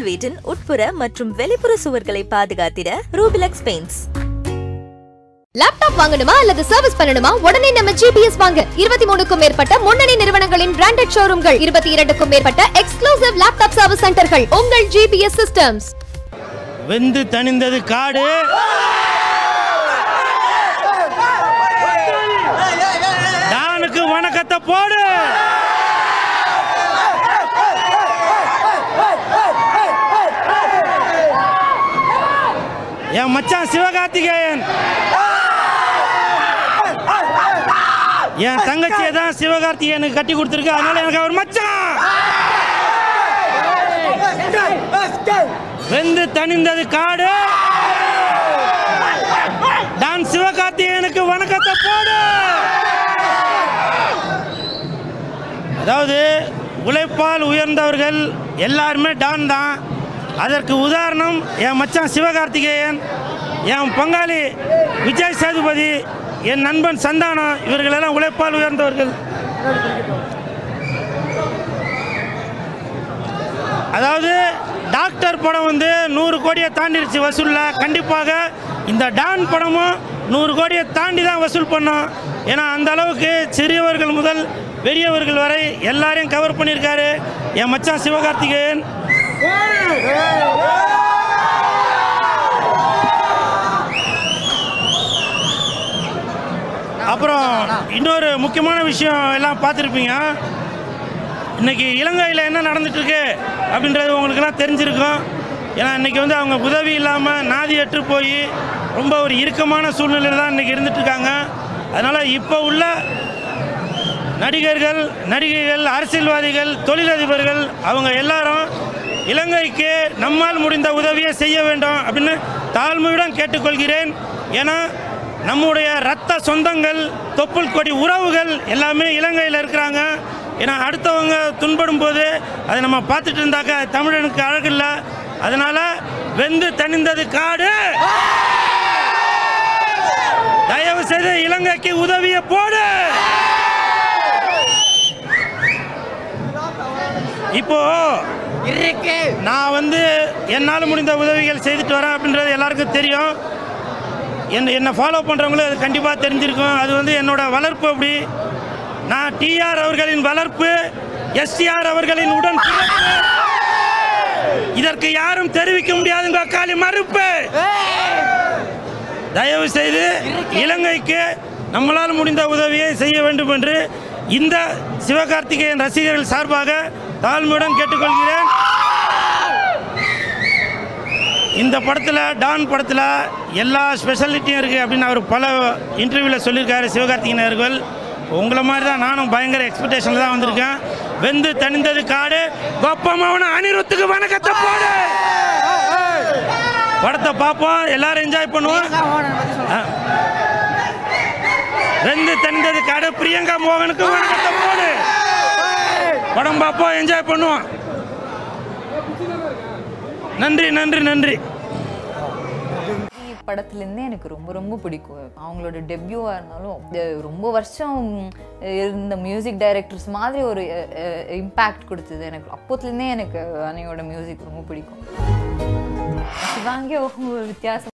உங்கள் வீட்டின் உட்புற மற்றும் வெளிப்புற சுவர்களை பாதுகாத்திட ரூபிலக்ஸ் பெயிண்ட்ஸ் லேப்டாப் வாங்கணுமா அல்லது சர்வீஸ் பண்ணணுமா? உடனே நம்ம ஜிபிஎஸ் வாங்க. இருபத்தி மூணுக்கும் மேற்பட்ட முன்னணி நிறுவனங்களின் பிராண்டட் ஷோரூம்கள் இருபத்தி இரண்டுக்கும் மேற்பட்ட எக்ஸ்க்ளூசிவ் லேப்டாப் சர்வீஸ் சென்டர்கள் உங்கள் ஜிபிஎஸ் சிஸ்டம்ஸ் வெந்து தணிந்தது காடு. வணக்கத்தை போடு. என் மச்சான் சிவகார்த்திகேயன். என் தங்கச்சியை தான் சிவகார்த்திகேயனுக்கு கட்டி கொடுத்துருக்கு. அதனால எனக்கு அவர் மச்சான். வெந்து தணிந்தது காடு. டான் சிவகார்த்திகேயனுக்கு வணக்கத்தை போடு. அதாவது உழைப்பால் உயர்ந்தவர்கள் எல்லாருமே டான் தான். அதற்கு உதாரணம் என் மச்சான் சிவகார்த்திகேயன் என் பங்காளி விஜய் சேதுபதி என் நண்பன் சந்தானம் இவர்களெல்லாம் உழைப்பால் உயர்ந்தவர்கள். அதாவது டாக்டர் படம் வந்து நூறு கோடியை தாண்டிடுச்சு வசூலில். கண்டிப்பாக இந்த டான் படமும் நூறு கோடியை தாண்டி தான் வசூல் பண்ணோம். ஏன்னா அந்த அளவுக்கு சிறியவர்கள் முதல் பெரியவர்கள் வரை எல்லாரையும் கவர் பண்ணியிருக்காரு என் மச்சான் சிவகார்த்திகேயன். அப்புறம் இன்னொரு முக்கியமான விஷயம் எல்லாம் பார்த்துருப்பீங்க. இன்னைக்கு இலங்கையில் என்ன நடந்துகிட்ருக்கு அப்படின்றது உங்களுக்கெல்லாம் தெரிஞ்சிருக்கும். ஏன்னா இன்னைக்கு வந்து அவங்க உதவி இல்லாமல் நாதி அற்று போய் ரொம்ப ஒரு இறுக்கமான சூழ்நிலையில் தான் இன்னைக்கு இருந்துட்டுருக்காங்க. அதனால் இப்போ உள்ள நடிகர்கள் நடிகைகள் அரசியல்வாதிகள் தொழிலதிபர்கள் அவங்க எல்லாரும் இலங்கைக்கு நம்மால் முடிந்த உதவியை செய்ய வேண்டும் அப்படின்னு தாழ்மையுடன் கேட்டுக்கொள்கிறேன். ஏன்னா நம்முடைய ரத்த சொந்தங்கள் தொப்புள் கொடி உறவுகள் எல்லாமே இலங்கையில் இருக்கிறாங்க. ஏன்னா அடுத்தவங்க துன்படும் போது அதை நம்ம பார்த்துட்டு இருந்தாக்க தமிழனுக்கு அழகில்லை. அதனால் வெந்து தணிந்தது காடு. தயவு செய்து இலங்கைக்கு உதவியை போடு. இப்போ நான் வந்து என்னால் முடிந்த உதவிகள் செய்துட்டு வரேன் அப்படின்றது எல்லாருக்கும் தெரியும். என்ன என்னை ஃபாலோ பண்ணுறவங்களும் அது கண்டிப்பாக தெரிஞ்சிருக்கும். அது வந்து என்னோட வளர்ப்பு அப்படி. நான் டிஆர் அவர்களின் வளர்ப்பு எஸ்டிஆர் அவர்களின் உடன். இதற்கு யாரும் தெரிவிக்க முடியாதுங்க காலி மறுப்பு. தயவு செய்து இலங்கைக்கு நம்மளால் முடிந்த உதவியை செய்ய வேண்டும் என்று இந்த சிவகார்த்திகேயன் ரசிகர்கள் சார்பாக தாழ்மையுடன் கேட்டுக்கொள்கிறேன். இந்த படத்தில் டான் படத்தில் எல்லா ஸ்பெஷாலிட்டியும் இருக்குது அப்படின்னு அவர் பல இன்டர்வியூவில் சொல்லியிருக்காரு சிவகார்த்திகேயன் அவர்கள். உங்களை மாதிரி தான் நானும் பயங்கர எக்ஸ்பெக்டேஷனில் தான் வந்திருக்கேன். வெந்து தணிந்தது காடு கொப்பமாவன அனிருத்துக்கு வணக்கத்தை போடு. படத்தை பார்ப்போம் எல்லாரும் என்ஜாய் பண்ணுவோம். ரெண்டு வெந்து கடை பிரியங்கா மோகனுக்கு வணக்கத்தை போடு. படம் பார்ப்போம் என்ஜாய் பண்ணுவோம். நன்றி நன்றி நன்றி. படத்துலேருந்தே எனக்கு ரொம்ப ரொம்ப பிடிக்கும். அவங்களோட டெபியூவாக இருந்தாலும் ரொம்ப வருஷம் இருந்த மியூசிக் டைரக்டர்ஸ் மாதிரி ஒரு இம்பேக்ட் கொடுத்தது எனக்கு. அப்போத்துலேருந்தே எனக்கு அன்னையோட மியூசிக் ரொம்ப பிடிக்கும். சிவாங்கி ஒரு வித்தியாசம்